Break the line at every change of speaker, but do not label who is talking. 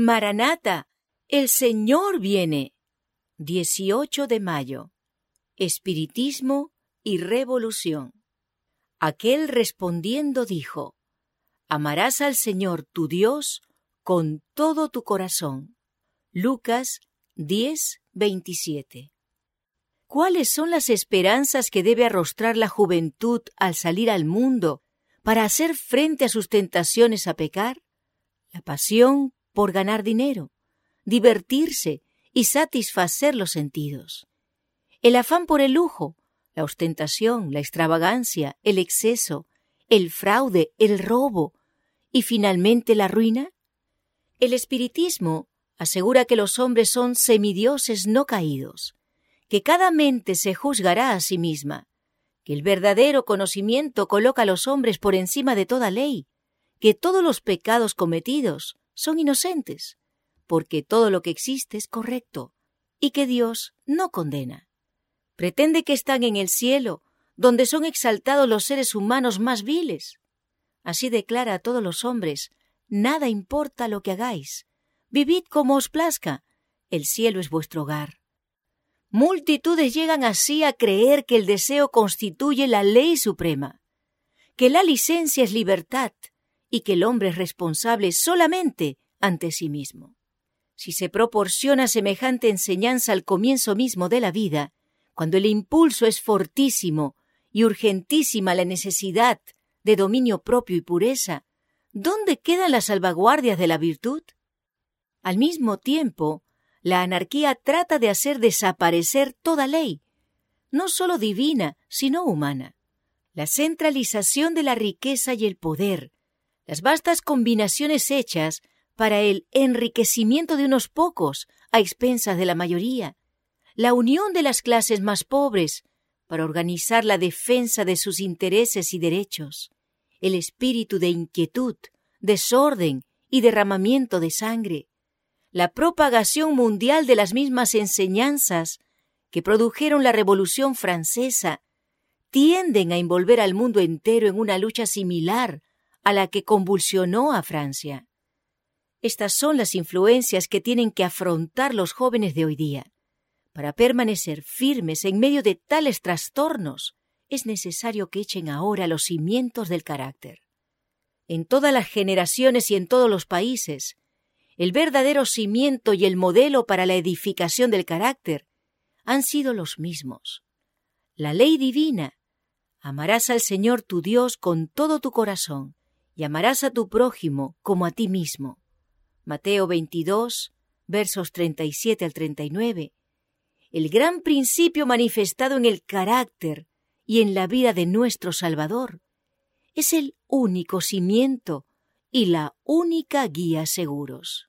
Maranata, el Señor viene. 18 de mayo. Espiritismo y revolución. Aquel respondiendo dijo, Amarás al Señor tu Dios con todo tu corazón. Lucas 10, 27. ¿Cuáles son las esperanzas que debe arrostrar la juventud al salir al mundo para hacer frente a sus tentaciones a pecar? La pasión por ganar dinero, divertirse y satisfacer los sentidos. El afán por el lujo, la ostentación, la extravagancia, el exceso, el fraude, el robo y finalmente la ruina? El espiritismo asegura que los hombres son semidioses no caídos, que cada mente se juzgará a sí misma, que el verdadero conocimiento coloca a los hombres por encima de toda ley, que todos los pecados cometidos son inocentes, porque todo lo que existe es correcto, y que Dios no condena. Pretende que están en el cielo, donde son exaltados los seres humanos más viles. Así declara a todos los hombres, nada importa lo que hagáis, vivid como os plazca, el cielo es vuestro hogar. Multitudes llegan así a creer que el deseo constituye la ley suprema, que la licencia es libertad y que el hombre es responsable solamente ante sí mismo. Si se proporciona semejante enseñanza al comienzo mismo de la vida, cuando el impulso es fortísimo y urgentísima la necesidad de dominio propio y pureza, ¿dónde quedan las salvaguardias de la virtud? Al mismo tiempo, la anarquía trata de hacer desaparecer toda ley, no sólo divina, sino humana. La centralización de la riqueza y el poder, las vastas combinaciones hechas para el enriquecimiento de unos pocos a expensas de la mayoría, la unión de las clases más pobres para organizar la defensa de sus intereses y derechos, el espíritu de inquietud, desorden y derramamiento de sangre, la propagación mundial de las mismas enseñanzas que produjeron la Revolución Francesa, tienden a envolver al mundo entero en una lucha similar a la que convulsionó a Francia. Estas son las influencias que tienen que afrontar los jóvenes de hoy día. Para permanecer firmes en medio de tales trastornos, es necesario que echen ahora los cimientos del carácter. En todas las generaciones y en todos los países, el verdadero cimiento y el modelo para la edificación del carácter han sido los mismos. La ley divina, amarás al Señor tu Dios con todo tu corazón y amarás a tu prójimo como a ti mismo. Mateo 22, versos 37 al 39, el gran principio manifestado en el carácter y en la vida de nuestro Salvador, es el único cimiento y la única guía seguros.